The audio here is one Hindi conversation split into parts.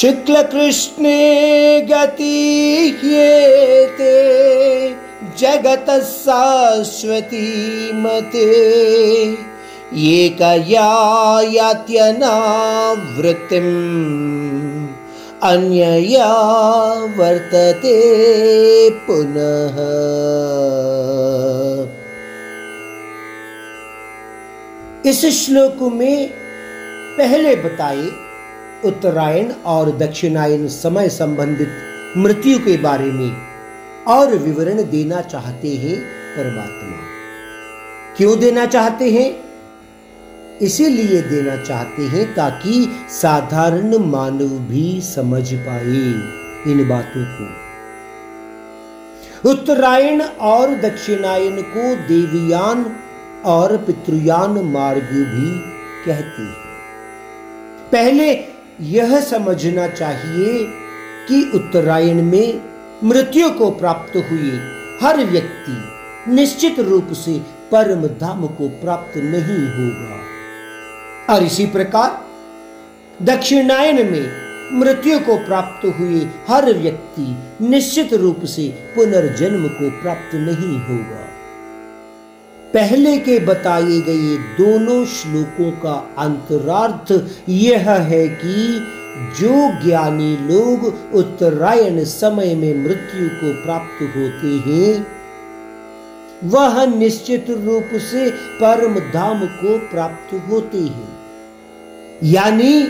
शुक्लकृष्णे गतीह्येते जगतः शाश्वती मते। एकया यात्यनावृत्तिम् अन्यया वर्तते पुनः। इस श्लोक में पहले बताए उत्तरायण और दक्षिणायन समय संबंधित मृत्यु के बारे में और विवरण देना चाहते हैं परमात्मा। क्यों देना चाहते हैं? इसीलिए देना चाहते हैं ताकि साधारण मानव भी समझ पाए इन बातों को। उत्तरायण और दक्षिणायन को देवयान और पितृयान मार्ग भी कहते हैं। पहले यह समझना चाहिए कि उत्तरायण में मृत्यु को प्राप्त हुए हर व्यक्ति निश्चित रूप से परम धाम को प्राप्त नहीं होगा। और इसी प्रकार, दक्षिणायन में मृत्यु को प्राप्त हुए हर व्यक्ति निश्चित रूप से पुनर्जन्म को प्राप्त नहीं होगा। पहले के बताए गए दोनों श्लोकों का अंतरार्थ यह है कि जो ज्ञानी लोग उत्तरायण समय में मृत्यु को प्राप्त होते हैं, वह निश्चित रूप से परम धाम को प्राप्त होते हैं। यानी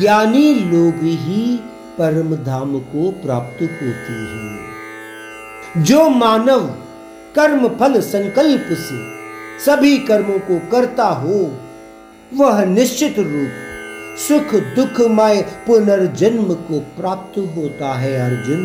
ज्ञानी लोग ही परम धाम को प्राप्त होते हैं। जो मानव कर्म फल संकल्प से सभी कर्मों को करता हो, वह निश्चित रूप सुख दुख दुखमय पुनर्जन्म को प्राप्त होता है अर्जुन।